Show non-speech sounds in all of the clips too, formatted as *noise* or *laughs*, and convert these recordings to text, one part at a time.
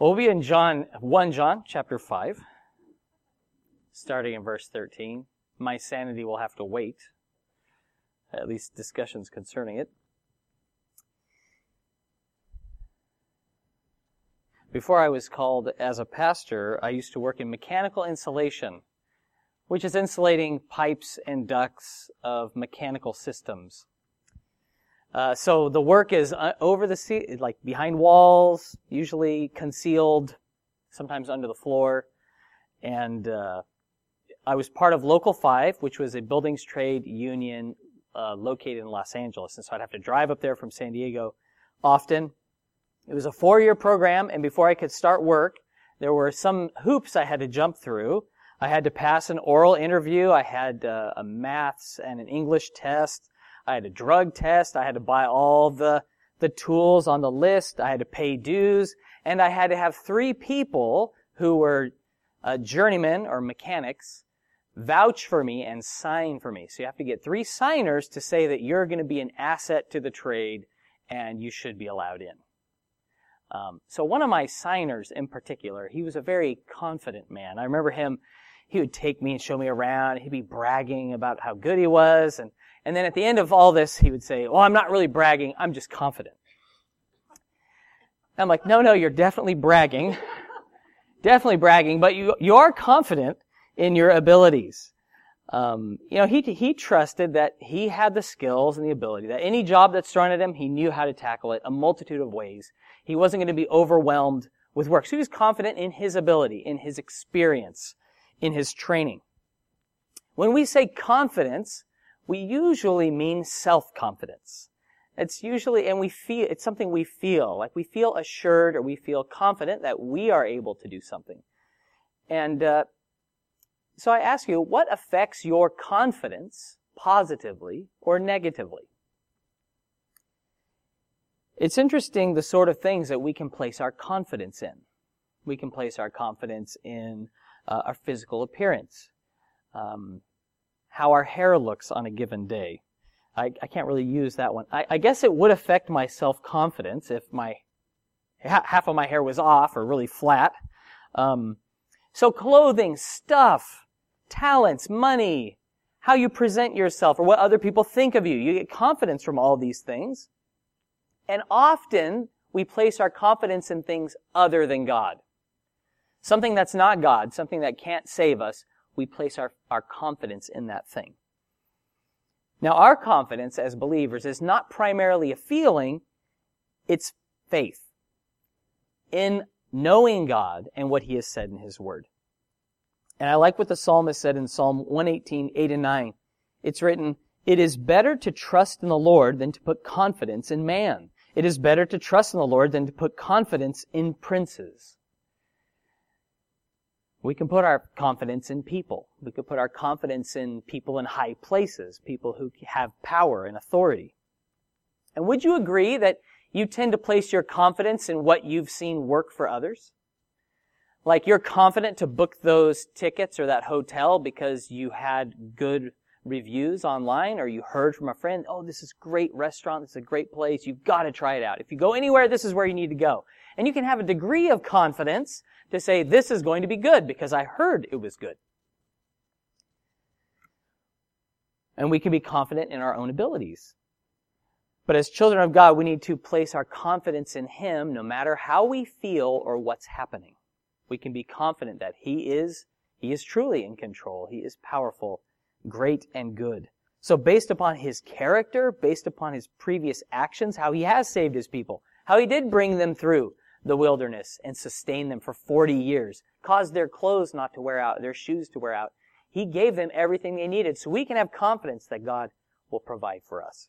Well, be in John, 1 John chapter 5, starting in verse 13. My sanity will have to wait, at least discussions concerning it. Before I was called as a pastor, I used to work in mechanical insulation, which is insulating pipes and ducts of mechanical systems. Uh, so the work is uh, over the sea, like behind walls, usually concealed, sometimes under the floor. And uh, I was part of Local 5, which was a buildings trade union uh, located in Los Angeles. And so I'd have to drive up there from San Diego often. It was a four-year program, and before I could start work, there were some hoops I had to jump through. I had to pass an oral interview. I had uh, a maths and an English test. I had a drug test. I had to buy all the, the tools on the list. I had to pay dues. And I had to have three people who were uh, journeymen or mechanics vouch for me and sign for me. So you have to get three signers to say that you're going to be an asset to the trade and you should be allowed in. Um, so one of my signers in particular, he was a very confident man. I remember him, he would take me and show me around. He'd be bragging about how good he was. And, and then at the end of all this, he would say, well, I'm not really bragging. I'm just confident. I'm like, no, no, you're definitely bragging. *laughs* definitely bragging, but you, you are confident in your abilities. Um, you know, he, he trusted that he had the skills and the ability, that any job that's thrown at him, he knew how to tackle it a multitude of ways. He wasn't going to be overwhelmed with work. So he was confident in his ability, in his experience, in his training. When we say confidence, we usually mean self-confidence. It's usually, and we feel, it's something we feel, like we feel assured or we feel confident that we are able to do something. And, uh, so I ask you, what affects your confidence positively or negatively? It's interesting the sort of things that we can place our confidence in. We can place our confidence in uh, our physical appearance, um, how our hair looks on a given day. I, I can't really use that one. I, I guess it would affect my self-confidence if my half of my hair was off or really flat. Um, so clothing, stuff, talents, money, how you present yourself, or what other people think of you. You get confidence from all these things. And often we place our confidence in things other than God. Something that's not God, something that can't save us, we place our, our confidence in that thing. Now, our confidence as believers is not primarily a feeling, it's faith in knowing God and what He has said in His Word. And I like what the psalmist said in Psalm 118, 8 and 9. It's written, It is better to trust in the Lord than to put confidence in man. It is better to trust in the Lord than to put confidence in princes. We can put our confidence in people. We could put our confidence in people in high places, people who have power and authority. And would you agree that you tend to place your confidence in what you've seen work for others? Like you're confident to book those tickets or that hotel because you had good reviews online or you heard from a friend, oh, this is great restaurant, this is a great place, you've got to try it out. If you go anywhere, this is where you need to go. And you can have a degree of confidence to say, this is going to be good because I heard it was good. And we can be confident in our own abilities. But as children of God, we need to place our confidence in Him no matter how we feel or what's happening we can be confident that He is, He is truly in control. He is powerful, great, and good. So based upon His character, based upon His previous actions, how He has saved His people, how He did bring them through the wilderness and sustain them for 40 years, caused their clothes not to wear out, their shoes to wear out. He gave them everything they needed, so we can have confidence that God will provide for us.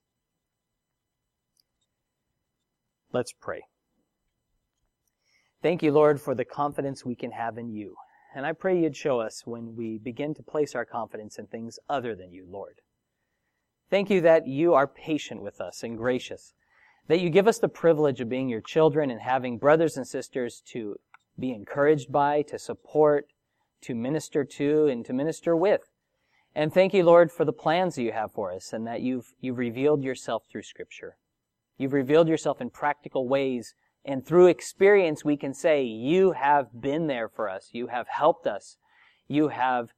Let's pray. Thank you, Lord, for the confidence we can have in you. And I pray you'd show us when we begin to place our confidence in things other than you, Lord. Thank you that you are patient with us and gracious, that you give us the privilege of being your children and having brothers and sisters to be encouraged by, to support, to minister to, and to minister with. And thank you, Lord, for the plans that you have for us and that you've, you've revealed yourself through Scripture. You've revealed yourself in practical ways And through experience, we can say, You have been there for us. You have helped us. You have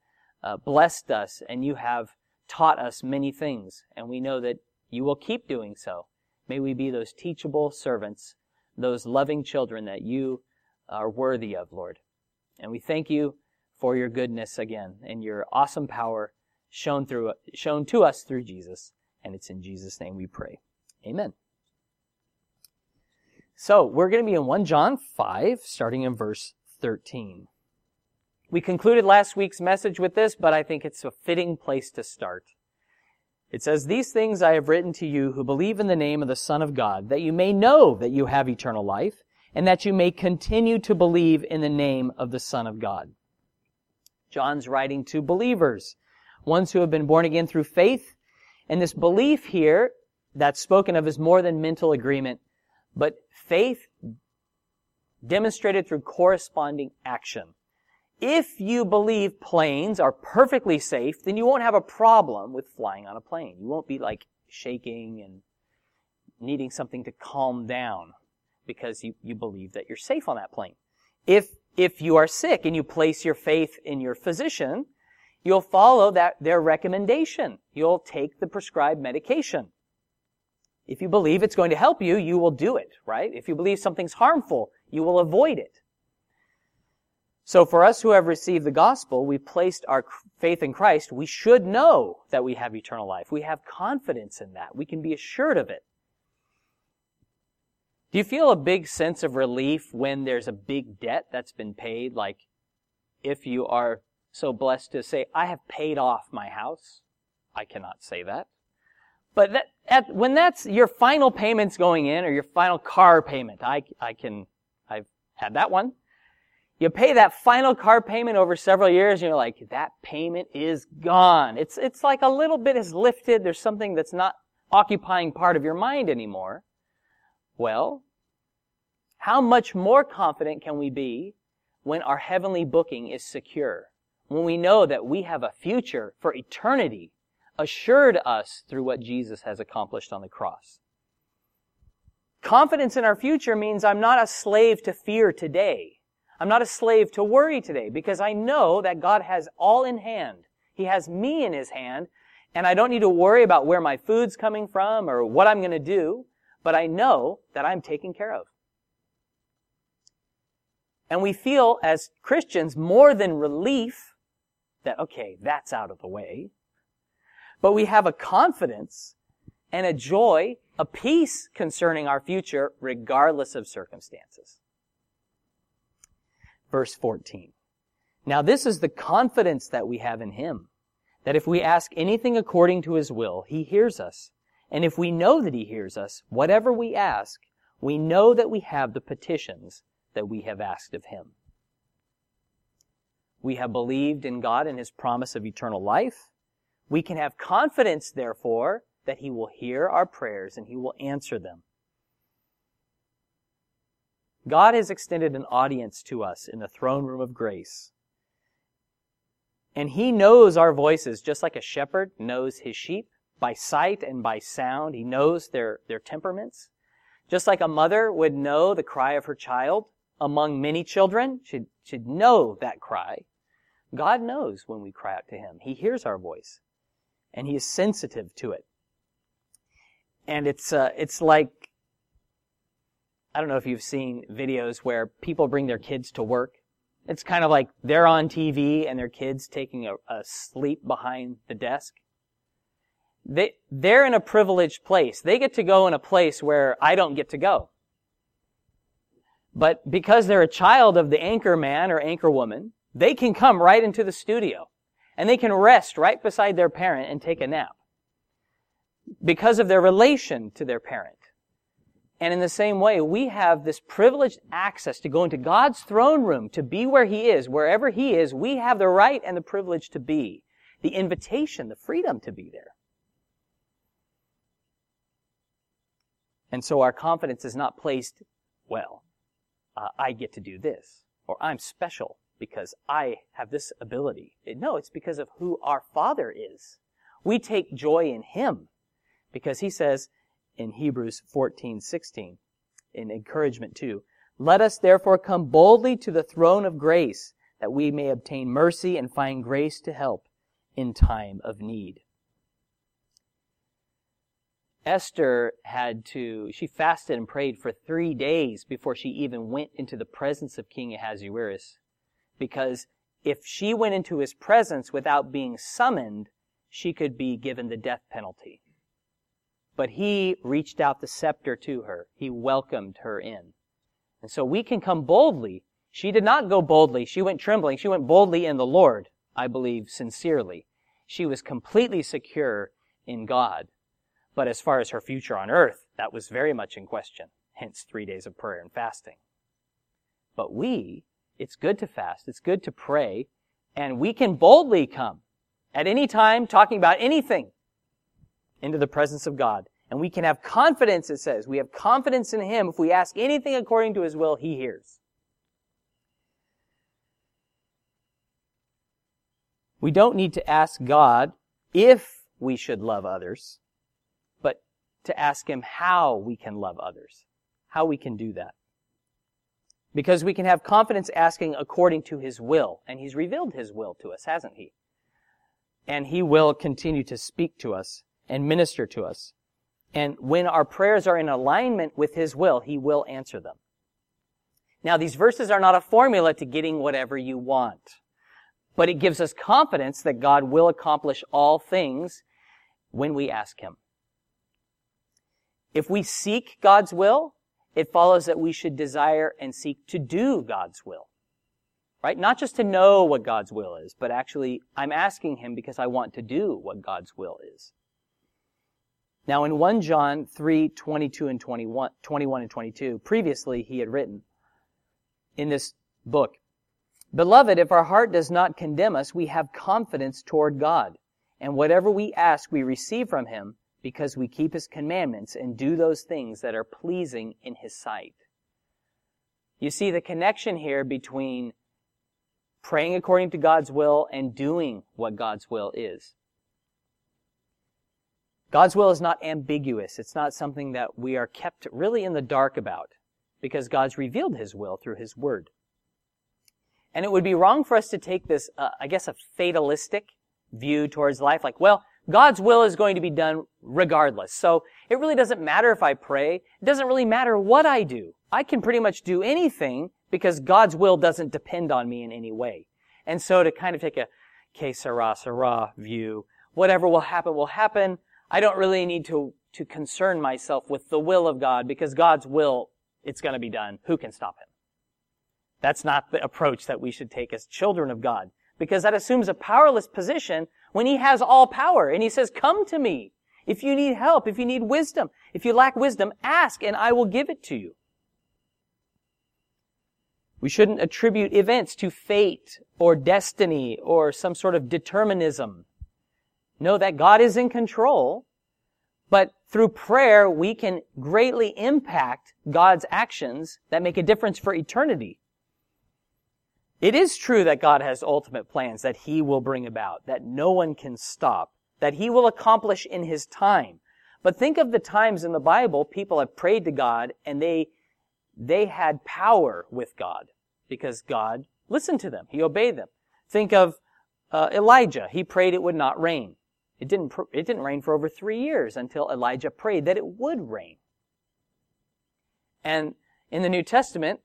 uh, blessed us, and you have taught us many things. And we know that you will keep doing so. May we be those teachable servants, those loving children that you are worthy of, Lord. And we thank you for your goodness again and your awesome power shown through shown to us through Jesus. And it's in Jesus' name we pray. Amen. So we're going to be in 1 John 5, starting in verse 13. We concluded last week's message with this, but I think it's a fitting place to start. It says, These things I have written to you who believe in the name of the Son of God, that you may know that you have eternal life, and that you may continue to believe in the name of the Son of God. John's writing to believers, ones who have been born again through faith, and this belief here that's spoken of is more than mental agreement, but faith demonstrated through corresponding action. If you believe planes are perfectly safe, then you won't have a problem with flying on a plane. You won't be like shaking and needing something to calm down because you, you believe that you're safe on that plane. If, if you are sick and you place your faith in your physician, you'll follow that, their recommendation. You'll take the prescribed medication. If you believe it's going to help you, you will do it, right? If you believe something's harmful, you will avoid it. So for us who have received the gospel, we've placed our faith in Christ, we should know that we have eternal life. We have confidence in that. We can be assured of it. Do you feel a big sense of relief when there's a big debt that's been paid? Like if you are so blessed to say, I have paid off my house. I cannot say that. But that, at, when that's your final payments going in or your final car payment, I, I can, I've had that one. You pay that final car payment over several years and you're like, that payment is gone. It's, it's like a little bit is lifted. There's something that's not occupying part of your mind anymore. Well, how much more confident can we be when our heavenly booking is secure? When we know that we have a future for eternity assured us through what Jesus has accomplished on the cross. Confidence in our future means I'm not a slave to fear today. I'm not a slave to worry today because I know that God has all in hand. He has me in His hand and I don't need to worry about where my food's coming from or what I'm going to do, but I know that I'm taken care of. And we feel as Christians more than relief that, okay, that's out of the way. But we have a confidence and a joy, a peace concerning our future regardless of circumstances verse 14. Now this is the confidence that we have in Him, that if we ask anything according to His will, He hears us. And if we know that He hears us, whatever we ask, we know that we have the petitions that we have asked of Him. We have believed in God and His promise of eternal life. We can have confidence, therefore, that He will hear our prayers and He will answer them. God has extended an audience to us in the throne room of grace. And He knows our voices just like a shepherd knows his sheep by sight and by sound. He knows their, their temperaments. Just like a mother would know the cry of her child among many children, should, should know that cry. God knows when we cry out to Him. He hears our voice. And He is sensitive to it. And it's, uh, it's like I don't know if you've seen videos where people bring their kids to work. It's kind of like they're on TV and their kids taking a, a sleep behind the desk. They, they're in a privileged place. They get to go in a place where I don't get to go. But because they're a child of the anchor man or anchor woman, they can come right into the studio and they can rest right beside their parent and take a nap because of their relation to their parent. And in the same way, we have this privileged access to go into God's throne room, to be where He is. Wherever He is, we have the right and the privilege to be. The invitation, the freedom to be there. And so our confidence is not placed, well, uh, I get to do this, or I'm special because I have this ability. No, it's because of who our Father is. We take joy in Him because He says, in Hebrews 14:16. in encouragement too. Let us therefore come boldly to the throne of grace that we may obtain mercy and find grace to help in time of need. Esther had to, she fasted and prayed for three days before she even went into the presence of King Ahasuerus. Because if she went into his presence without being summoned, she could be given the death penalty. But he reached out the scepter to her. He welcomed her in. And so we can come boldly. She did not go boldly. She went trembling. She went boldly in the Lord, I believe sincerely. She was completely secure in God. But as far as her future on earth, that was very much in question. Hence three days of prayer and fasting. But we, it's good to fast. It's good to pray. And we can boldly come at any time talking about anything into the presence of God. And we can have confidence, it says. We have confidence in Him. If we ask anything according to His will, He hears. We don't need to ask God if we should love others, but to ask Him how we can love others, how we can do that. Because we can have confidence asking according to His will, and He's revealed His will to us, hasn't He? And He will continue to speak to us and minister to us. And when our prayers are in alignment with His will, He will answer them. Now, these verses are not a formula to getting whatever you want, but it gives us confidence that God will accomplish all things when we ask Him. If we seek God's will, it follows that we should desire and seek to do God's will. Right? Not just to know what God's will is, but actually, I'm asking Him because I want to do what God's will is. Now in 1 John 3, 22 and 21, 21 and 22, previously he had written in this book, Beloved, if our heart does not condemn us, we have confidence toward God. And whatever we ask, we receive from him because we keep his commandments and do those things that are pleasing in his sight. You see the connection here between praying according to God's will and doing what God's will is. God's will is not ambiguous. It's not something that we are kept really in the dark about because God's revealed His will through His Word. And it would be wrong for us to take this, uh, I guess, a fatalistic view towards life. Like, well, God's will is going to be done regardless. So it really doesn't matter if I pray. It doesn't really matter what I do. I can pretty much do anything because God's will doesn't depend on me in any way. And so to kind of take a que sera, sera view, whatever will happen will happen. I don't really need to, to concern myself with the will of God because God's will, it's going to be done. Who can stop him? That's not the approach that we should take as children of God because that assumes a powerless position when he has all power and he says, come to me. If you need help, if you need wisdom, if you lack wisdom, ask and I will give it to you. We shouldn't attribute events to fate or destiny or some sort of determinism. Know that God is in control, but through prayer, we can greatly impact God's actions that make a difference for eternity. It is true that God has ultimate plans that He will bring about, that no one can stop, that He will accomplish in His time. But think of the times in the Bible people have prayed to God and they, they had power with God because God listened to them. He obeyed them. Think of uh, Elijah. He prayed it would not rain. It didn't, it didn't rain for over three years until Elijah prayed that it would rain. And in the New Testament,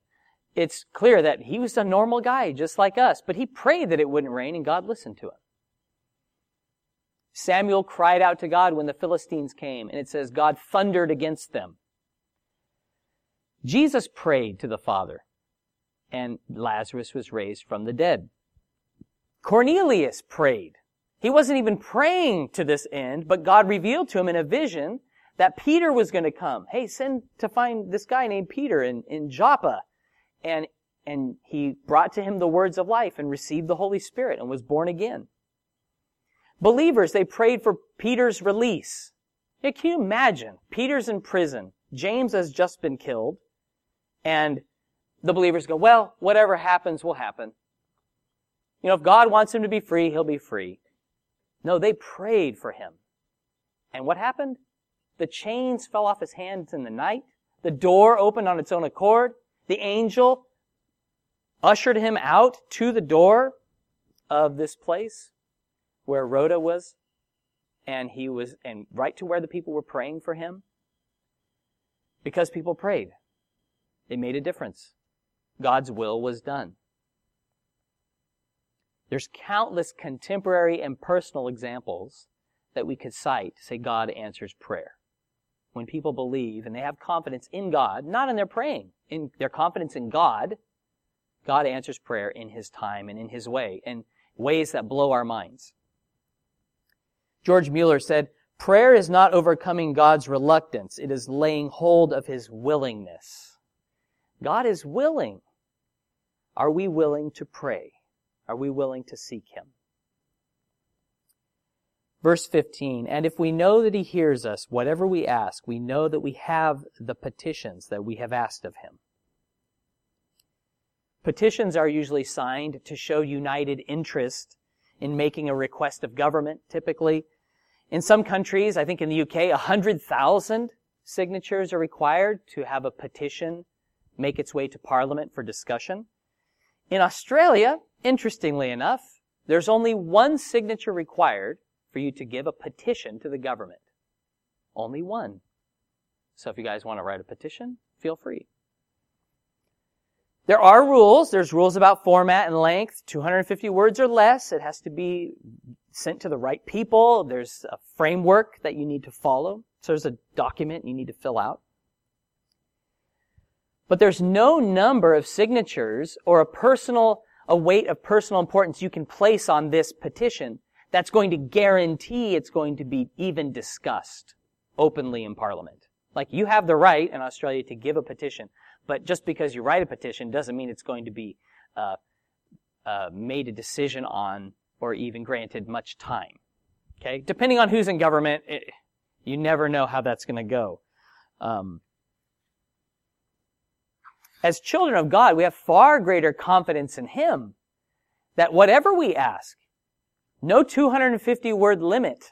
it's clear that he was a normal guy, just like us, but he prayed that it wouldn't rain and God listened to him. Samuel cried out to God when the Philistines came, and it says God thundered against them. Jesus prayed to the Father, and Lazarus was raised from the dead. Cornelius prayed, he wasn't even praying to this end, but God revealed to him in a vision that Peter was going to come. Hey, send to find this guy named Peter in, in Joppa. And, and he brought to him the words of life and received the Holy Spirit and was born again. Believers, they prayed for Peter's release. Now, can you imagine? Peter's in prison. James has just been killed. And the believers go, well, whatever happens will happen. You know, if God wants him to be free, he'll be free. No, they prayed for him. And what happened? The chains fell off his hands in the night. The door opened on its own accord. The angel ushered him out to the door of this place where Rhoda was, and he was, and right to where the people were praying for him. Because people prayed. It made a difference. God's will was done. There's countless contemporary and personal examples that we could cite to say God answers prayer. When people believe and they have confidence in God, not in their praying, in their confidence in God, God answers prayer in His time and in His way, in ways that blow our minds. George Mueller said, Prayer is not overcoming God's reluctance. It is laying hold of His willingness. God is willing. Are we willing to pray? Are we willing to seek Him? Verse 15, and if we know that He hears us, whatever we ask, we know that we have the petitions that we have asked of Him. Petitions are usually signed to show united interest in making a request of government, typically. In some countries, I think in the UK, 100,000 signatures are required to have a petition make its way to Parliament for discussion. In Australia, interestingly enough, there's only one signature required for you to give a petition to the government. Only one. So if you guys want to write a petition, feel free. There are rules. There's rules about format and length. 250 words or less. It has to be sent to the right people. There's a framework that you need to follow. So there's a document you need to fill out. But there's no number of signatures or a personal, a weight of personal importance you can place on this petition that's going to guarantee it's going to be even discussed openly in Parliament. Like you have the right in Australia to give a petition, but just because you write a petition doesn't mean it's going to be uh, uh, made a decision on or even granted much time. Okay, depending on who's in government, it, you never know how that's going to go. Um, as children of God, we have far greater confidence in Him that whatever we ask, no 250 word limit,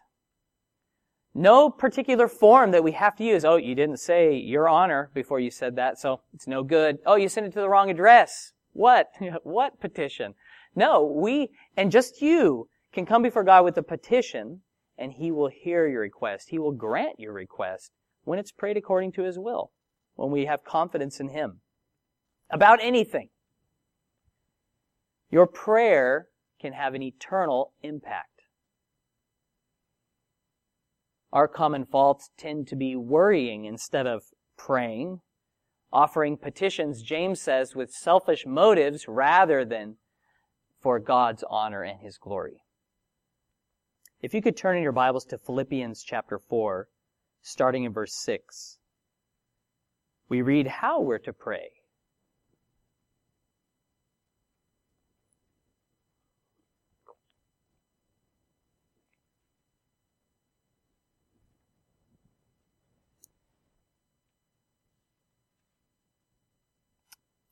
no particular form that we have to use. Oh, you didn't say your honor before you said that, so it's no good. Oh, you sent it to the wrong address. What? *laughs* what petition? No, we, and just you, can come before God with a petition, and He will hear your request. He will grant your request when it's prayed according to His will, when we have confidence in Him about anything. Your prayer can have an eternal impact. Our common faults tend to be worrying instead of praying, offering petitions, James says, with selfish motives rather than for God's honor and His glory. If you could turn in your Bibles to Philippians chapter 4, starting in verse 6, we read how we're to pray.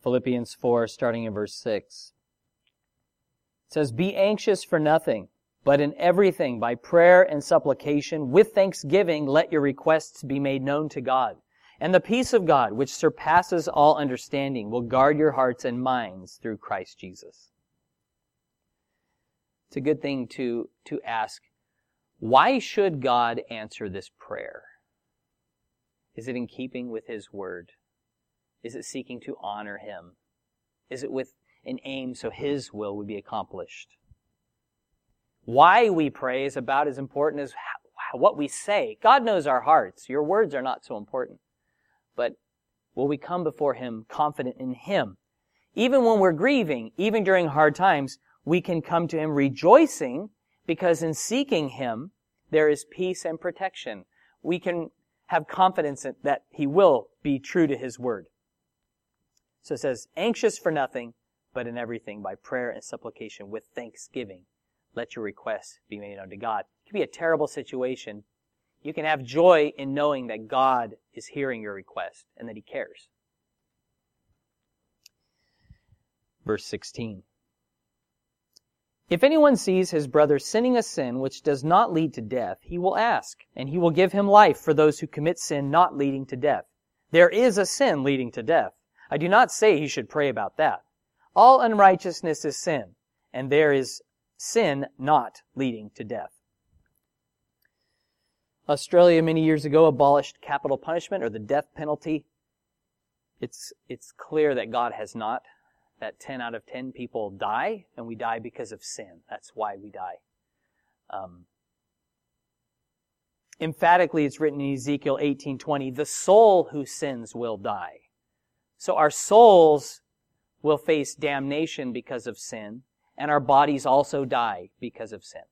Philippians 4, starting in verse 6. It says, Be anxious for nothing, but in everything, by prayer and supplication, with thanksgiving, let your requests be made known to God. And the peace of God, which surpasses all understanding, will guard your hearts and minds through Christ Jesus. It's a good thing to, to ask, why should God answer this prayer? Is it in keeping with His Word? Is it seeking to honor Him? Is it with an aim so His will would be accomplished? Why we pray is about as important as what we say. God knows our hearts. Your words are not so important. But will we come before Him confident in Him? Even when we're grieving, even during hard times, we can come to Him rejoicing because in seeking Him, there is peace and protection. We can have confidence that He will be true to His word. So it says, anxious for nothing, but in everything by prayer and supplication with thanksgiving. Let your requests be made unto God. It can be a terrible situation. You can have joy in knowing that God is hearing your request and that He cares. Verse 16. If anyone sees his brother sinning a sin which does not lead to death, he will ask, and he will give him life for those who commit sin not leading to death. There is a sin leading to death. I do not say he should pray about that. All unrighteousness is sin, and there is sin not leading to death. Australia many years ago abolished capital punishment or the death penalty. It's, it's clear that God has not. That 10 out of 10 people die, and we die because of sin. That's why we die. Um, emphatically, it's written in Ezekiel 18:20, "The soul who sins will die." So our souls will face damnation because of sin, and our bodies also die because of sin.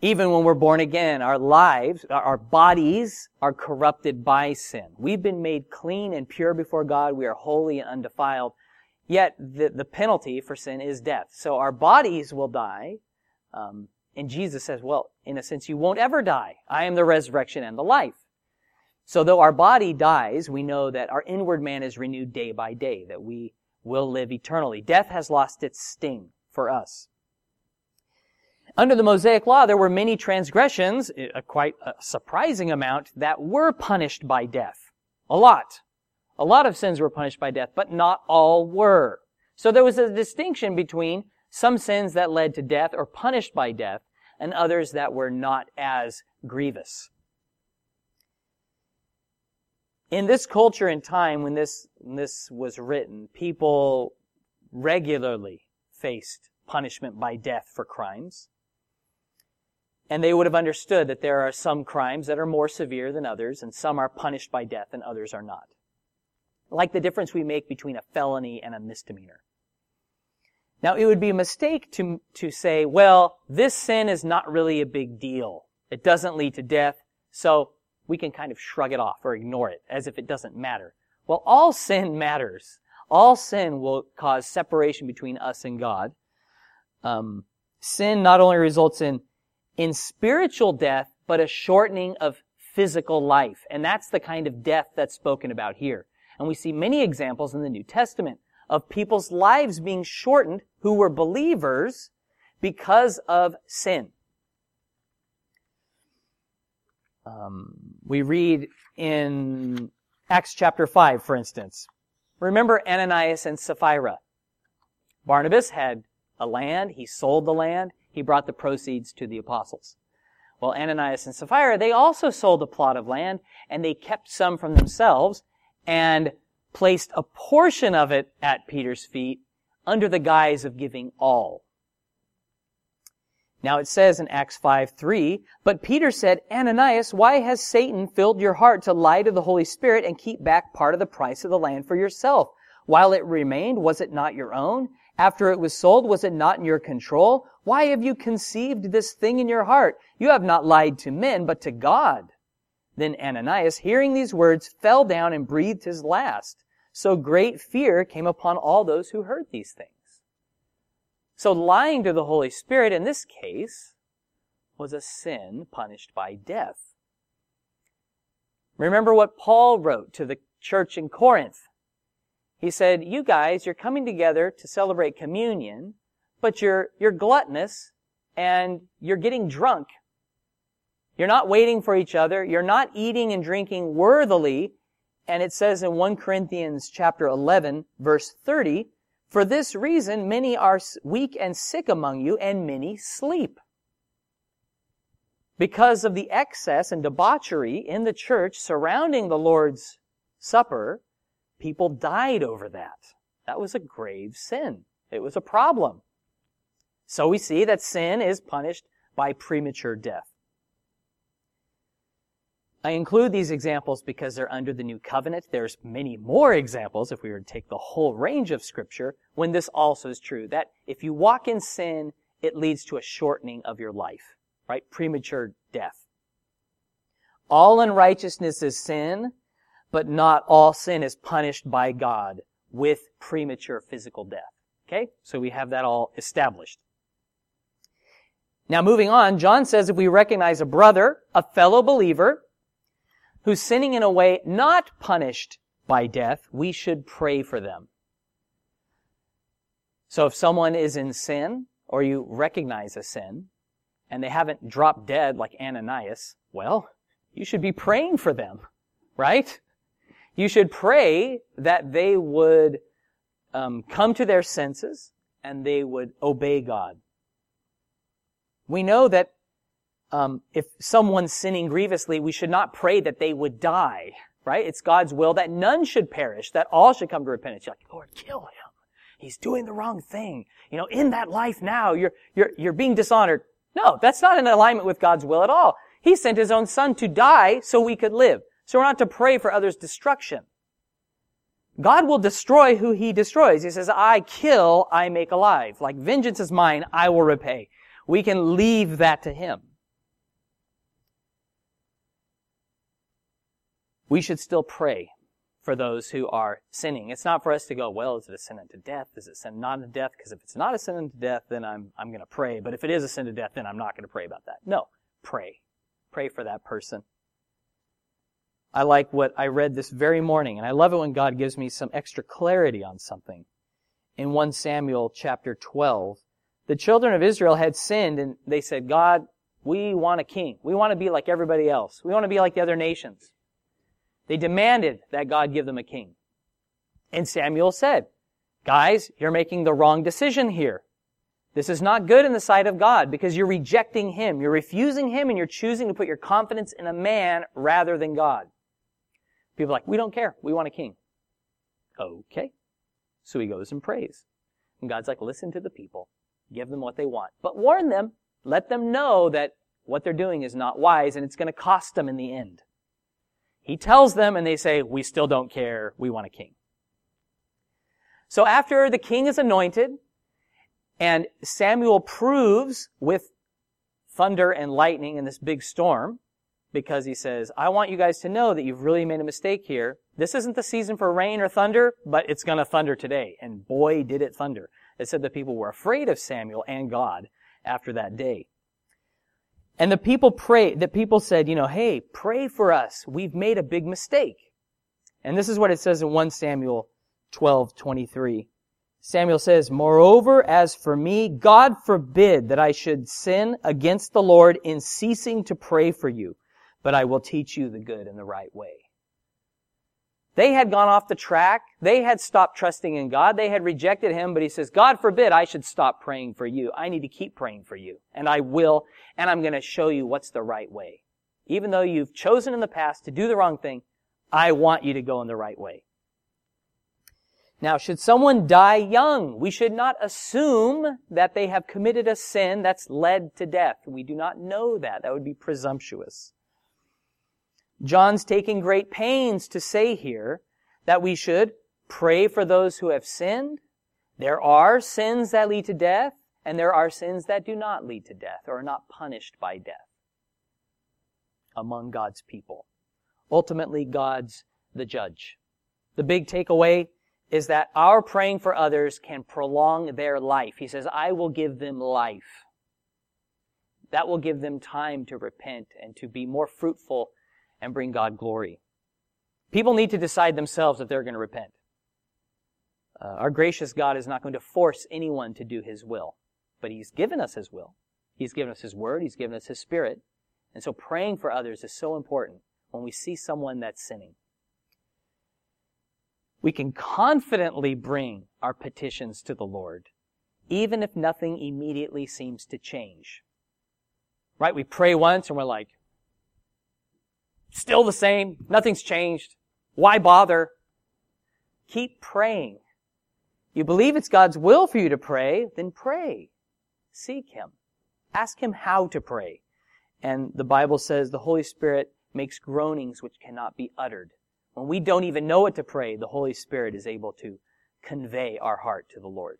Even when we're born again, our lives, our bodies are corrupted by sin. We've been made clean and pure before God. We are holy and undefiled. Yet the, the penalty for sin is death. So our bodies will die. Um, and Jesus says, well, in a sense, you won't ever die. I am the resurrection and the life. So though our body dies, we know that our inward man is renewed day by day, that we will live eternally. Death has lost its sting for us. Under the Mosaic Law, there were many transgressions, eh, a quite a surprising amount, that were punished by death. A lot. A lot of sins were punished by death, but not all were. So there was a distinction between some sins that led to death or punished by death and others that were not as grievous. In this culture and time when this, when this was written, people regularly faced punishment by death for crimes. And they would have understood that there are some crimes that are more severe than others, and some are punished by death and others are not. Like the difference we make between a felony and a misdemeanor. Now, it would be a mistake to, to say, well, this sin is not really a big deal. It doesn't lead to death, so we can kind of shrug it off or ignore it as if it doesn't matter. Well, all sin matters. All sin will cause separation between us and God. Um, sin not only results in in spiritual death, but a shortening of physical life. And that's the kind of death that's spoken about here. And we see many examples in the New Testament of people's lives being shortened who were believers because of sin. Um, we read in Acts chapter 5, for instance. Remember Ananias and Sapphira. Barnabas had a land, he sold the land, he brought the proceeds to the apostles. Well, Ananias and Sapphira, they also sold a plot of land and they kept some from themselves and placed a portion of it at Peter's feet under the guise of giving all. Now it says in Acts 5, 3, But Peter said, Ananias, why has Satan filled your heart to lie to the Holy Spirit and keep back part of the price of the land for yourself? While it remained, was it not your own? After it was sold, was it not in your control? Why have you conceived this thing in your heart? You have not lied to men, but to God. Then Ananias, hearing these words, fell down and breathed his last. So great fear came upon all those who heard these things. So lying to the Holy Spirit in this case was a sin punished by death. Remember what Paul wrote to the church in Corinth. He said, you guys, you're coming together to celebrate communion, but you're, you're gluttonous and you're getting drunk. You're not waiting for each other. You're not eating and drinking worthily. And it says in 1 Corinthians chapter 11 verse 30, for this reason many are weak and sick among you and many sleep. Because of the excess and debauchery in the church surrounding the Lord's Supper, People died over that. That was a grave sin. It was a problem. So we see that sin is punished by premature death. I include these examples because they're under the new covenant. There's many more examples, if we were to take the whole range of scripture, when this also is true. That if you walk in sin, it leads to a shortening of your life, right? Premature death. All unrighteousness is sin, but not all sin is punished by God with premature physical death. Okay? So we have that all established. Now moving on, John says if we recognize a brother, a fellow believer, who's sinning in a way not punished by death, we should pray for them. So if someone is in sin, or you recognize a sin, and they haven't dropped dead like Ananias, well, you should be praying for them right? You should pray that they would um, come to their senses and they would obey God. We know that um, if someone's sinning grievously, we should not pray that they would die, right? It's God's will that none should perish, that all should come to repentance. You're like, Lord, kill him. He's doing the wrong thing. You know, in that life now, you're, you're, you're being dishonored. No, that's not in alignment with God's will at all. He sent his own son to die so we could live. So we're not to pray for others' destruction. God will destroy who he destroys. He says, I kill, I make alive. Like vengeance is mine, I will repay. We can leave that to him. We should still pray for those who are sinning. It's not for us to go, well, is it a sin unto death? Is it sin not unto death? Because if it's not a sin unto death, then I'm, I'm going to pray. But if it is a sin to death, then I'm not going to pray about that. No. Pray. Pray for that person. I like what I read this very morning, and I love it when God gives me some extra clarity on something. In 1 Samuel chapter 12, the children of Israel had sinned and they said, God, we want a king. We want to be like everybody else. We want to be like the other nations. They demanded that God give them a king. And Samuel said, guys, you're making the wrong decision here. This is not good in the sight of God because you're rejecting Him. You're refusing Him and you're choosing to put your confidence in a man rather than God. People are like, we don't care. We want a king. Okay. So he goes and prays. And God's like, listen to the people. Give them what they want. But warn them. Let them know that what they're doing is not wise and it's going to cost them in the end. He tells them and they say, we still don't care. We want a king. So after the king is anointed and Samuel proves with thunder and lightning in this big storm because he says, I want you guys to know that you've really made a mistake here. This isn't the season for rain or thunder, but it's going to thunder today. And boy, did it thunder. It said the people were afraid of Samuel and God after that day. And the people pray, the people said, you know, hey, pray for us. We've made a big mistake. And this is what it says in 1 Samuel 12, 23. Samuel says, Moreover, as for me, God forbid that I should sin against the Lord in ceasing to pray for you but I will teach you the good and the right way. They had gone off the track. They had stopped trusting in God. They had rejected Him, but He says, God forbid I should stop praying for you. I need to keep praying for you. And I will, and I'm going to show you what's the right way. Even though you've chosen in the past to do the wrong thing, I want you to go in the right way. Now, should someone die young, we should not assume that they have committed a sin that's led to death. We do not know that. That would be presumptuous. John's taking great pains to say here that we should pray for those who have sinned. There are sins that lead to death, and there are sins that do not lead to death or are not punished by death among God's people. Ultimately, God's the judge. The big takeaway is that our praying for others can prolong their life. He says, I will give them life. That will give them time to repent and to be more fruitful and bring God glory. People need to decide themselves if they're going to repent. Uh, our gracious God is not going to force anyone to do His will, but He's given us His will. He's given us His Word. He's given us His Spirit. And so praying for others is so important when we see someone that's sinning. We can confidently bring our petitions to the Lord, even if nothing immediately seems to change. Right? We pray once and we're like, Still the same. Nothing's changed. Why bother? Keep praying. You believe it's God's will for you to pray, then pray. Seek Him. Ask Him how to pray. And the Bible says the Holy Spirit makes groanings which cannot be uttered. When we don't even know what to pray, the Holy Spirit is able to convey our heart to the Lord.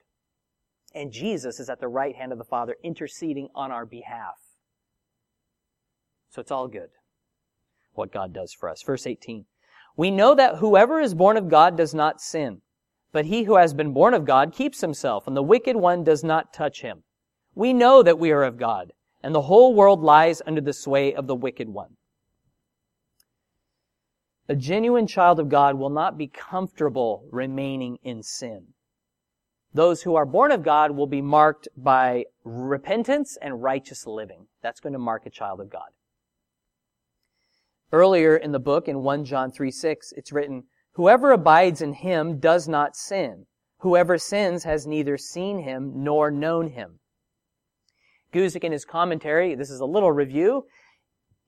And Jesus is at the right hand of the Father interceding on our behalf. So it's all good what God does for us. Verse 18. We know that whoever is born of God does not sin, but he who has been born of God keeps himself, and the wicked one does not touch him. We know that we are of God, and the whole world lies under the sway of the wicked one. A genuine child of God will not be comfortable remaining in sin. Those who are born of God will be marked by repentance and righteous living. That's going to mark a child of God. Earlier in the book, in 1 John 3 6, it's written, Whoever abides in him does not sin. Whoever sins has neither seen him nor known him. Guzik in his commentary, this is a little review,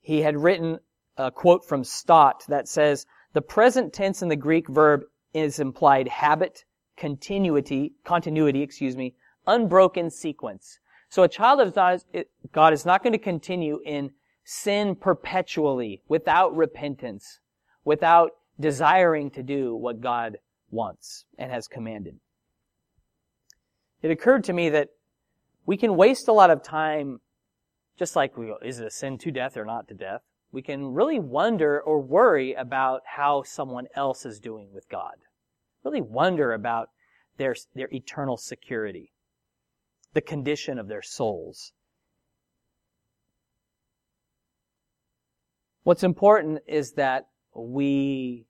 he had written a quote from Stott that says, the present tense in the Greek verb is implied habit, continuity, continuity, excuse me, unbroken sequence. So a child of God is not going to continue in sin perpetually without repentance, without desiring to do what God wants and has commanded. It occurred to me that we can waste a lot of time just like we is it a sin to death or not to death? We can really wonder or worry about how someone else is doing with God. Really wonder about their, their eternal security, the condition of their souls. What's important is that we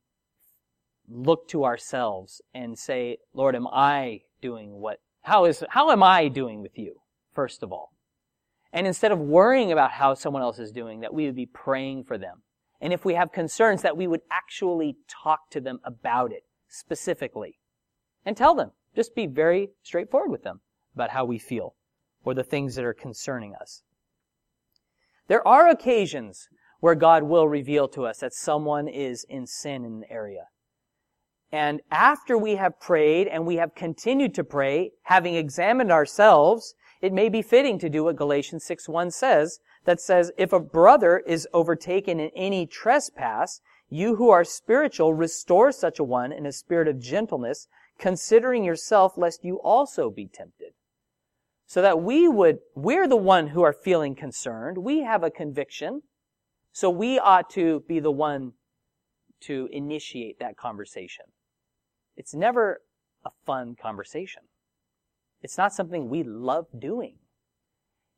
look to ourselves and say, Lord, am I doing what, how is, how am I doing with you, first of all? And instead of worrying about how someone else is doing, that we would be praying for them. And if we have concerns, that we would actually talk to them about it specifically and tell them. Just be very straightforward with them about how we feel or the things that are concerning us. There are occasions where God will reveal to us that someone is in sin in an area. And after we have prayed and we have continued to pray, having examined ourselves, it may be fitting to do what Galatians 6.1 says, that says, if a brother is overtaken in any trespass, you who are spiritual restore such a one in a spirit of gentleness, considering yourself lest you also be tempted. So that we would, we're the one who are feeling concerned. We have a conviction. So we ought to be the one to initiate that conversation. It's never a fun conversation. It's not something we love doing.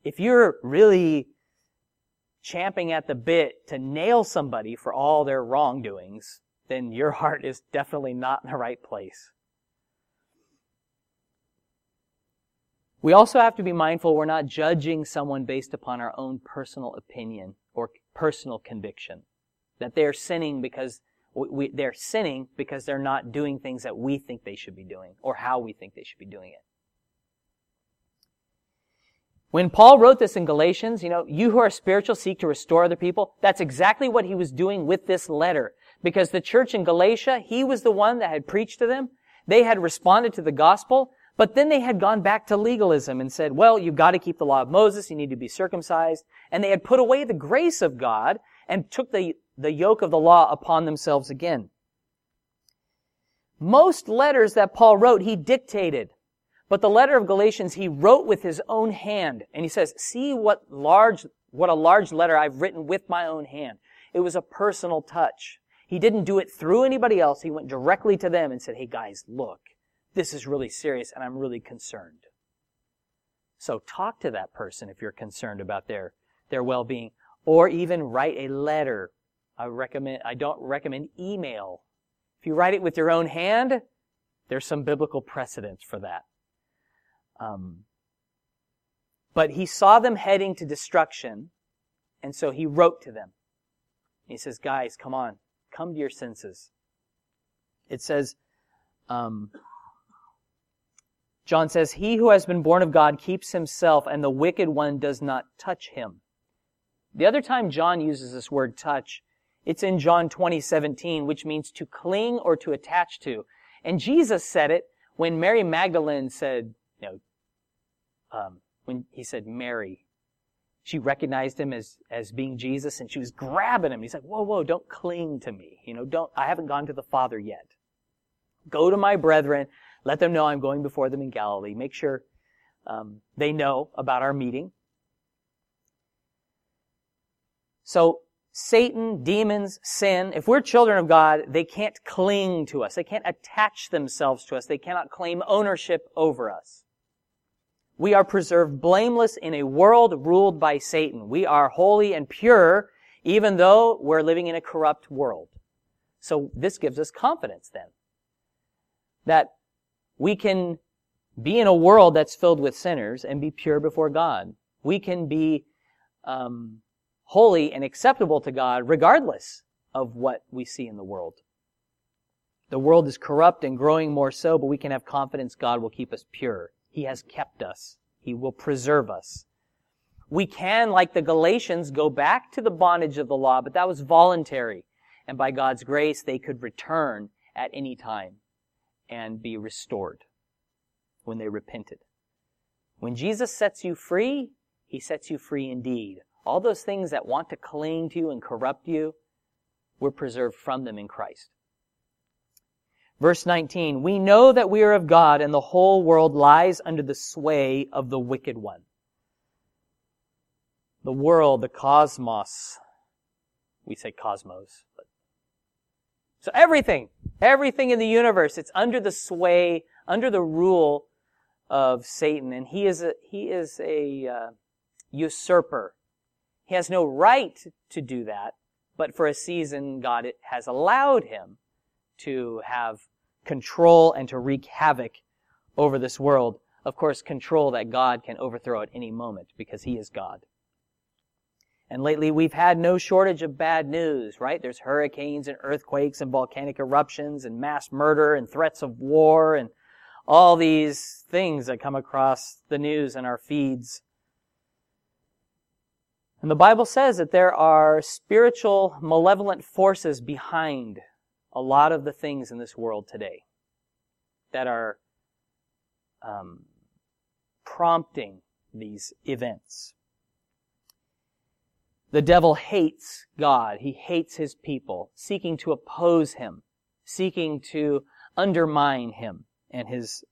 If you're really champing at the bit to nail somebody for all their wrongdoings, then your *laughs* heart is definitely not in the right place. We also have to be mindful we're not judging someone based upon our own personal opinion or personal conviction. That they're sinning because we, they're sinning because they're not doing things that we think they should be doing or how we think they should be doing it. When Paul wrote this in Galatians, you know, you who are spiritual seek to restore other people, that's exactly what he was doing with this letter. Because the church in Galatia, he was the one that had preached to them. They had responded to the gospel, but then they had gone back to legalism and said, well, you've got to keep the law of Moses, you need to be circumcised. And they had put away the grace of God and took the, the yoke of the law upon themselves again. Most letters that Paul wrote, he dictated. But the letter of Galatians he wrote with his own hand. And he says, see what large, what a large letter I've written with my own hand. It was a personal touch. He didn't do it through anybody else. He went directly to them and said, hey guys, look, this is really serious and I'm really concerned. So talk to that person if you're concerned about their, their well-being. Or even write a letter. I recommend, I don't recommend email. If you write it with your own hand, there's some biblical precedence for that. Um, but he saw them heading to destruction, and so he wrote to them. He says, guys, come on, come to your senses. It says, um, John says, He who has been born of God keeps himself, and the wicked one does not touch him. The other time John uses this word touch, it's in John 20, 17, which means to cling or to attach to. And Jesus said it when Mary Magdalene said, you know, um, when he said Mary, she recognized him as, as being Jesus and she was grabbing him. He's like, whoa, whoa, don't cling to me. You know, don't, I haven't gone to the Father yet. Go to my brethren. Let them know I'm going before them in Galilee. Make sure um, they know about our meeting. So Satan, demons, sin, if we're children of God, they can't cling to us. They can't attach themselves to us. They cannot claim ownership over us. We are preserved blameless in a world ruled by Satan. We are holy and pure, even though we're living in a corrupt world. So this gives us confidence then. That we can be in a world that's filled with sinners and be pure before God. We can be um, holy and acceptable to God regardless of what we see in the world. The world is corrupt and growing more so, but we can have confidence God will keep us pure. He has kept us. He will preserve us. We can, like the Galatians, go back to the bondage of the law, but that was voluntary. And by God's grace, they could return at any time and be restored when they repented. When Jesus sets you free, He sets you free indeed. All those things that want to cling to you and corrupt you, we're preserved from them in Christ. Verse 19, we know that we are of God and the whole world lies under the sway of the wicked one. The world, the cosmos, we say cosmos, so everything, everything in the universe, it's under the sway, under the rule of Satan, and he is a, he is a uh, usurper. He has no right to do that, but for a season, God has allowed him to have control and to wreak havoc over this world. Of course, control that God can overthrow at any moment because he is God. And lately we've had no shortage of bad news, right? There's hurricanes and earthquakes and volcanic eruptions and mass murder and threats of war and all these things that come across the news and our feeds. And the Bible says that there are spiritual malevolent forces behind a lot of the things in this world today that are um, prompting these events. The devil hates God. He hates his people, seeking to oppose him, seeking to undermine him and his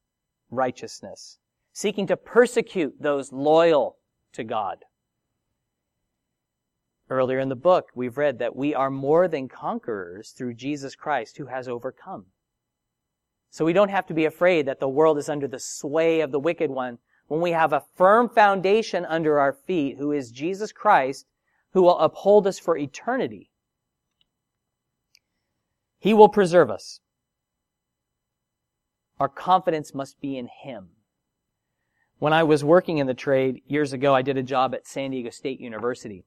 righteousness, seeking to persecute those loyal to God. Earlier in the book, we've read that we are more than conquerors through Jesus Christ who has overcome. So we don't have to be afraid that the world is under the sway of the wicked one when we have a firm foundation under our feet who is Jesus Christ who will uphold us for eternity. He will preserve us. Our confidence must be in Him. When I was working in the trade years ago, I did a job at San Diego State University.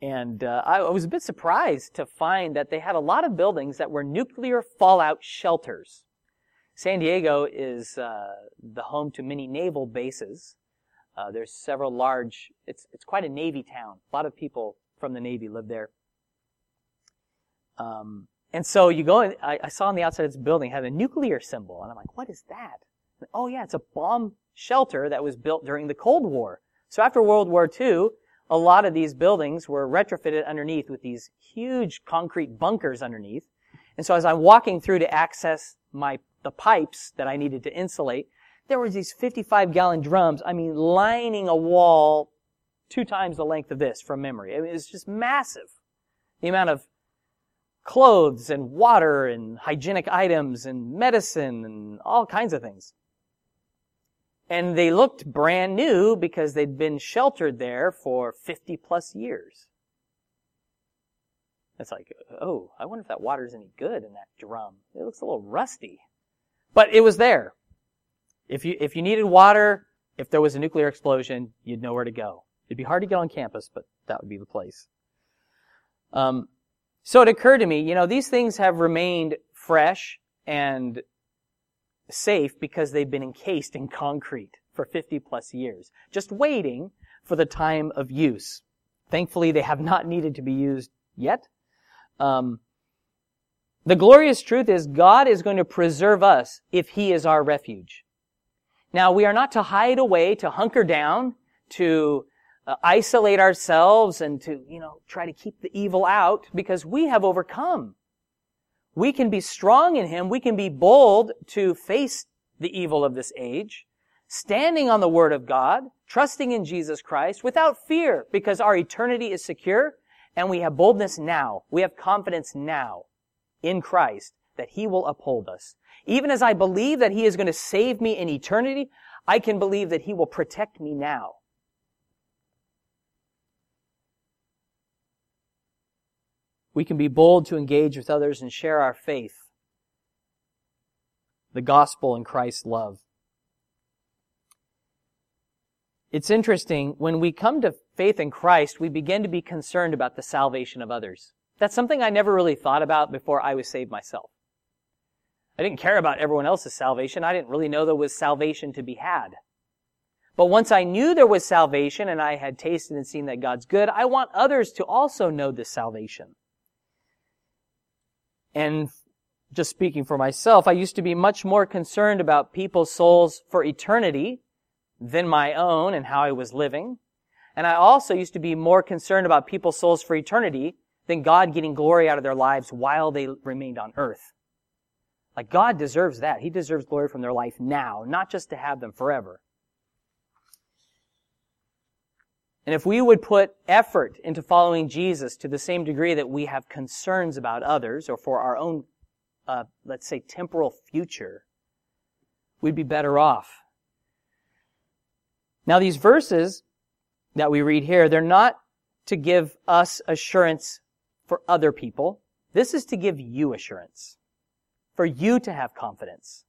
And uh, I was a bit surprised to find that they had a lot of buildings that were nuclear fallout shelters. San Diego is uh, the home to many naval bases. Uh, there's several large, it's, it's quite a Navy town. A lot of people from the Navy live there. Um, and so you go, in, I, I, saw on the outside of this building had a nuclear symbol, and I'm like, what is that? And, oh yeah, it's a bomb shelter that was built during the Cold War. So after World War II, a lot of these buildings were retrofitted underneath with these huge concrete bunkers underneath. And so as I'm walking through to access my, the pipes that I needed to insulate, there were these 55 gallon drums, I mean, lining a wall two times the length of this from memory. I mean, it was just massive. The amount of clothes and water and hygienic items and medicine and all kinds of things. And they looked brand new because they'd been sheltered there for 50 plus years. It's like, oh, I wonder if that water's any good in that drum. It looks a little rusty. But it was there. If you, if you needed water, if there was a nuclear explosion, you'd know where to go. It'd be hard to get on campus, but that would be the place. Um, so it occurred to me, you know, these things have remained fresh and safe because they've been encased in concrete for 50 plus years, just waiting for the time of use. Thankfully, they have not needed to be used yet. Um, the glorious truth is God is going to preserve us if He is our refuge. Now, we are not to hide away, to hunker down, to uh, isolate ourselves and to, you know, try to keep the evil out because we have overcome. We can be strong in Him. We can be bold to face the evil of this age, standing on the Word of God, trusting in Jesus Christ without fear because our eternity is secure and we have boldness now. We have confidence now in Christ that He will uphold us. Even as I believe that He is going to save me in eternity, I can believe that He will protect me now. We can be bold to engage with others and share our faith, the gospel and Christ's love. It's interesting, when we come to faith in Christ, we begin to be concerned about the salvation of others. That's something I never really thought about before I was saved myself. I didn't care about everyone else's salvation. I didn't really know there was salvation to be had. But once I knew there was salvation and I had tasted and seen that God's good, I want others to also know this salvation. And just speaking for myself, I used to be much more concerned about people's souls for eternity than my own and how I was living. And I also used to be more concerned about people's souls for eternity than God getting glory out of their lives while they remained on earth. Like God deserves that. He deserves glory from their life now, not just to have them forever. And if we would put effort into following Jesus to the same degree that we have concerns about others or for our own, uh, let's say, temporal future, we'd be better off. Now, these verses that we read here, they're not to give us assurance for other people. This is to give you assurance, for you to have confidence.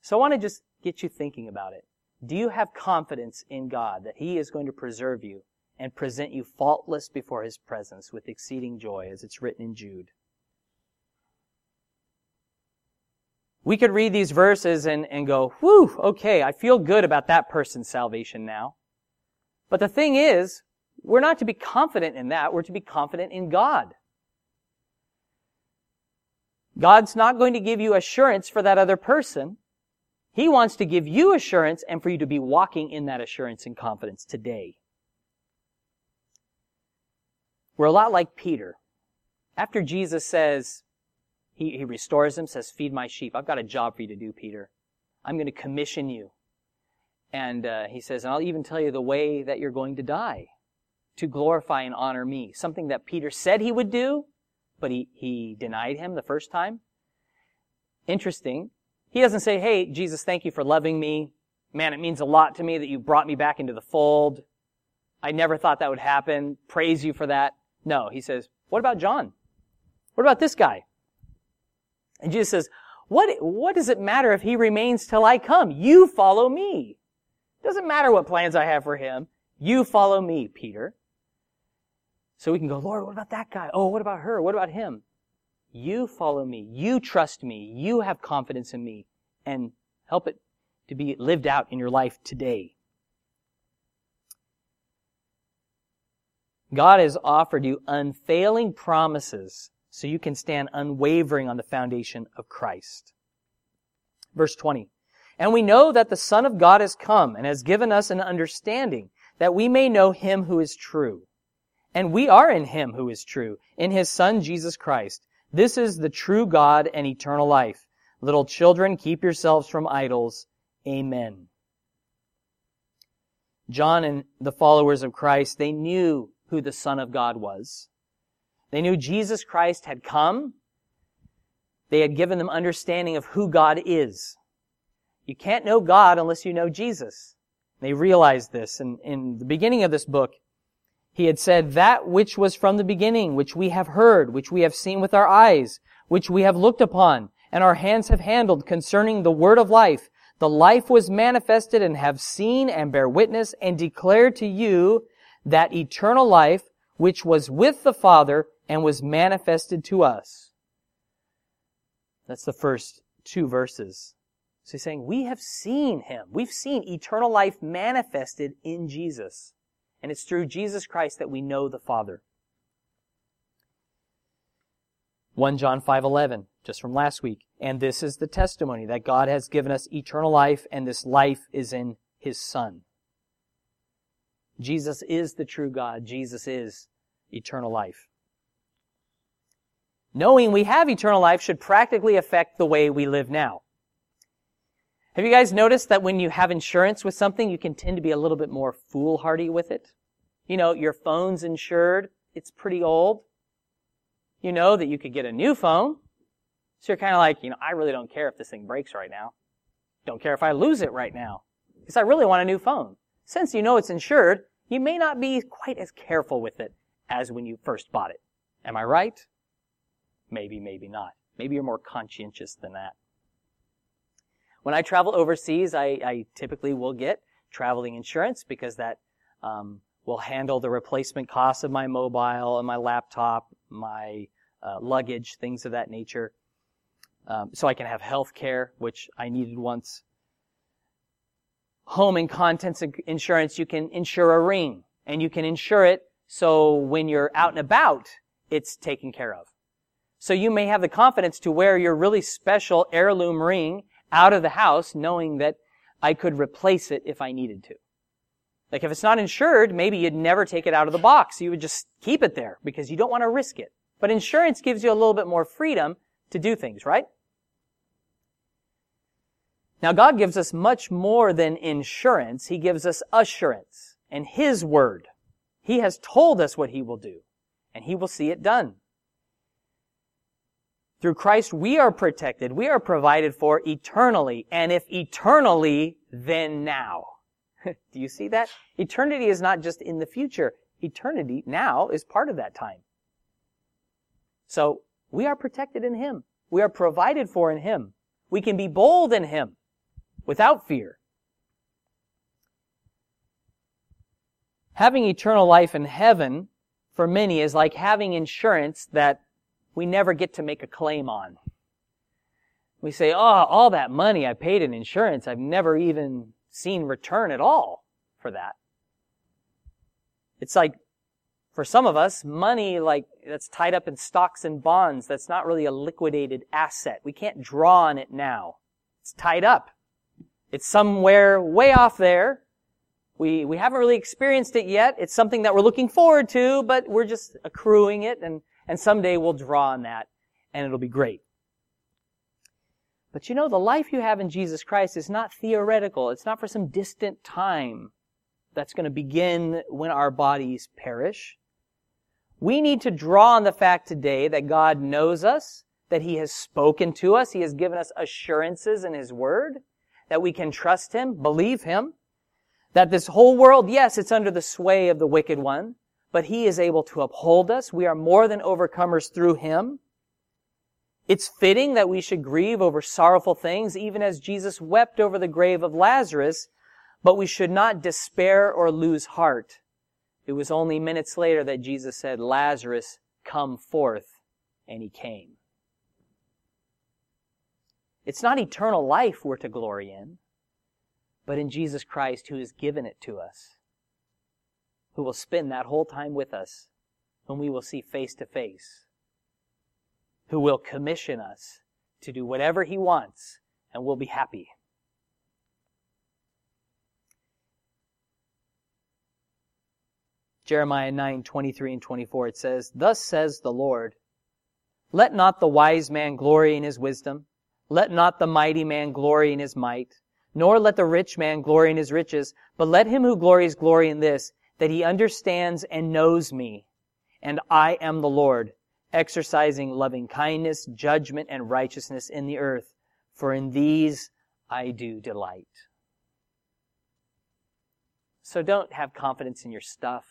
So I want to just get you thinking about it. Do you have confidence in God that He is going to preserve you and present you faultless before His presence with exceeding joy, as it's written in Jude? We could read these verses and, and go, whew, okay, I feel good about that person's salvation now. But the thing is, we're not to be confident in that. We're to be confident in God. God's not going to give you assurance for that other person. He wants to give you assurance and for you to be walking in that assurance and confidence today. We're a lot like Peter. After Jesus says, he, he restores him, says, feed my sheep. I've got a job for you to do, Peter. I'm going to commission you. And uh, he says, and I'll even tell you the way that you're going to die to glorify and honor me. Something that Peter said he would do, but he, he denied him the first time. Interesting. He doesn't say, hey, Jesus, thank you for loving me. Man, it means a lot to me that you brought me back into the fold. I never thought that would happen. Praise you for that. No, he says, what about John? What about this guy? And Jesus says, what, what does it matter if he remains till I come? You follow me. Doesn't matter what plans I have for him. You follow me, Peter. So we can go, Lord, what about that guy? Oh, what about her? What about him? You follow me. You trust me. You have confidence in me and help it to be lived out in your life today. God has offered you unfailing promises so you can stand unwavering on the foundation of Christ. Verse 20. And we know that the Son of God has come and has given us an understanding that we may know him who is true. And we are in him who is true, in his Son Jesus Christ. This is the true God and eternal life. Little children, keep yourselves from idols. Amen. John and the followers of Christ, they knew who the Son of God was. They knew Jesus Christ had come. They had given them understanding of who God is. You can't know God unless you know Jesus. They realized this. And in the beginning of this book, he had said, that which was from the beginning, which we have heard, which we have seen with our eyes, which we have looked upon, and our hands have handled concerning the word of life. The life was manifested and have seen and bear witness and declare to you that eternal life which was with the Father and was manifested to us. That's the first two verses. So he's saying, we have seen him. We've seen eternal life manifested in Jesus. And it's through Jesus Christ that we know the Father. 1 John 5:11 just from last week. And this is the testimony that God has given us eternal life and this life is in his son. Jesus is the true God. Jesus is eternal life. Knowing we have eternal life should practically affect the way we live now have you guys noticed that when you have insurance with something, you can tend to be a little bit more foolhardy with it? You know, your phone's insured. It's pretty old. You know that you could get a new phone. So you're kind of like, you know, I really don't care if this thing breaks right now. Don't care if I lose it right now. Because I really want a new phone. Since you know it's insured, you may not be quite as careful with it as when you first bought it. Am I right? Maybe, maybe not. Maybe you're more conscientious than that. When I travel overseas, I, I typically will get traveling insurance because that um, will handle the replacement costs of my mobile and my laptop, my uh, luggage, things of that nature. Um, so I can have health care, which I needed once. Home and contents insurance, you can insure a ring and you can insure it so when you're out and about, it's taken care of. So you may have the confidence to wear your really special heirloom ring out of the house knowing that I could replace it if I needed to. Like if it's not insured, maybe you'd never take it out of the box. You would just keep it there because you don't want to risk it. But insurance gives you a little bit more freedom to do things, right? Now God gives us much more than insurance. He gives us assurance and His Word. He has told us what He will do and He will see it done. Through Christ, we are protected. We are provided for eternally. And if eternally, then now. *laughs* Do you see that? Eternity is not just in the future. Eternity now is part of that time. So, we are protected in Him. We are provided for in Him. We can be bold in Him without fear. Having eternal life in heaven for many is like having insurance that we never get to make a claim on. We say, oh, all that money I paid in insurance, I've never even seen return at all for that. It's like, for some of us, money like that's tied up in stocks and bonds, that's not really a liquidated asset. We can't draw on it now. It's tied up. It's somewhere way off there. We, we haven't really experienced it yet. It's something that we're looking forward to, but we're just accruing it and and someday we'll draw on that and it'll be great. But you know, the life you have in Jesus Christ is not theoretical. It's not for some distant time that's going to begin when our bodies perish. We need to draw on the fact today that God knows us, that He has spoken to us, He has given us assurances in His Word, that we can trust Him, believe Him, that this whole world, yes, it's under the sway of the wicked one, but He is able to uphold us. We are more than overcomers through Him. It's fitting that we should grieve over sorrowful things, even as Jesus wept over the grave of Lazarus, but we should not despair or lose heart. It was only minutes later that Jesus said, Lazarus, come forth, and he came. It's not eternal life we're to glory in, but in Jesus Christ who has given it to us who will spend that whole time with us, whom we will see face to face, who will commission us to do whatever he wants, and we'll be happy. Jeremiah 9, 23 and 24, it says, Thus says the Lord, Let not the wise man glory in his wisdom, let not the mighty man glory in his might, nor let the rich man glory in his riches, but let him who glories glory in this, that he understands and knows me, and I am the Lord, exercising loving kindness, judgment, and righteousness in the earth, for in these I do delight. So don't have confidence in your stuff.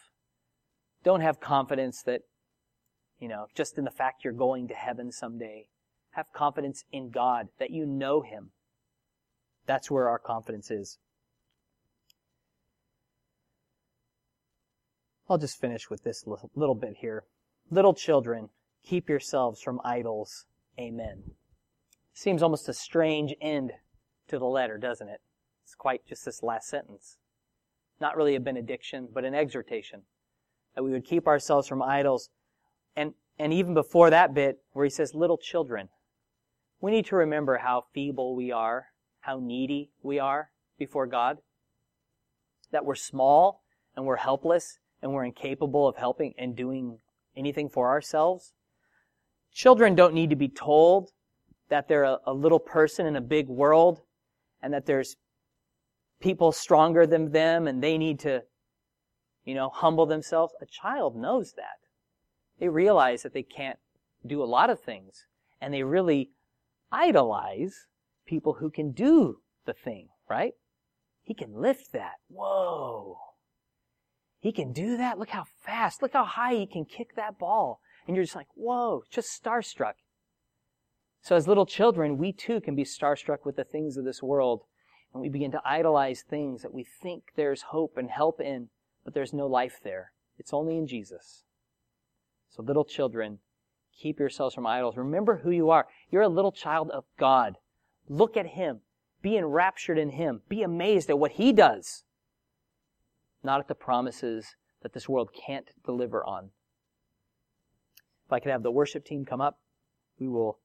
Don't have confidence that, you know, just in the fact you're going to heaven someday. Have confidence in God, that you know Him. That's where our confidence is. I'll just finish with this little bit here. Little children, keep yourselves from idols. Amen. Seems almost a strange end to the letter, doesn't it? It's quite just this last sentence. Not really a benediction, but an exhortation. That we would keep ourselves from idols. And, and even before that bit, where he says, little children, we need to remember how feeble we are, how needy we are before God. That we're small and we're helpless and we're incapable of helping and doing anything for ourselves. Children don't need to be told that they're a, a little person in a big world and that there's people stronger than them and they need to, you know, humble themselves. A child knows that. They realize that they can't do a lot of things and they really idolize people who can do the thing, right? He can lift that. Whoa. He can do that. Look how fast. Look how high he can kick that ball. And you're just like, whoa, just starstruck. So as little children, we too can be starstruck with the things of this world. and we begin to idolize things that we think there's hope and help in, but there's no life there. It's only in Jesus. So, little children, keep yourselves from idols. Remember who you are. You're a little child of God. Look at Him. Be enraptured in Him. Be amazed at what He does, not at the promises that this world can't deliver on. If I could have the worship team come up, we will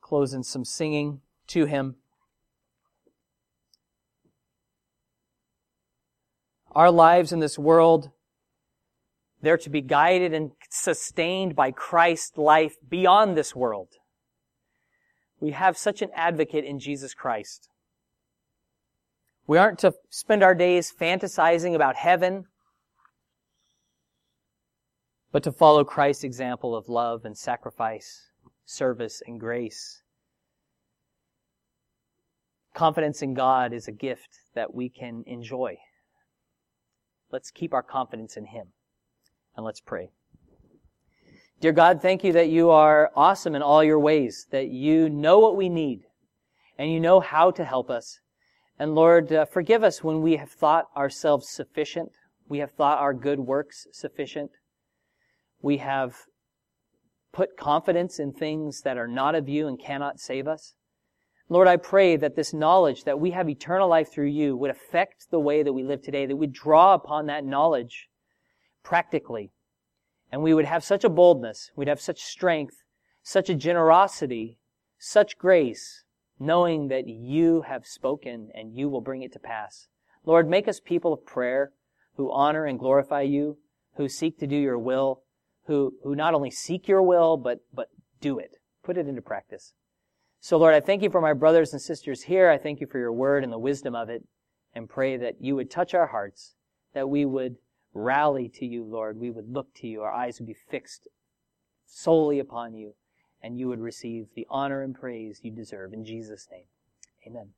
close in some singing to Him. Our lives in this world, they're to be guided and sustained by Christ's life beyond this world. We have such an advocate in Jesus Christ. We aren't to spend our days fantasizing about heaven, but to follow Christ's example of love and sacrifice, service and grace. Confidence in God is a gift that we can enjoy. Let's keep our confidence in Him. And let's pray. Dear God, thank you that you are awesome in all your ways, that you know what we need, and you know how to help us. And Lord, uh, forgive us when we have thought ourselves sufficient. We have thought our good works sufficient. We have put confidence in things that are not of you and cannot save us. Lord, I pray that this knowledge that we have eternal life through you would affect the way that we live today, that we draw upon that knowledge practically. And we would have such a boldness, we'd have such strength, such a generosity, such grace, knowing that you have spoken and you will bring it to pass. Lord, make us people of prayer who honor and glorify you, who seek to do your will, who, who not only seek your will, but, but do it. Put it into practice. So, Lord, I thank you for my brothers and sisters here. I thank you for your word and the wisdom of it, and pray that you would touch our hearts, that we would rally to you, Lord. We would look to you. Our eyes would be fixed solely upon you, and you would receive the honor and praise you deserve. In Jesus' name, amen.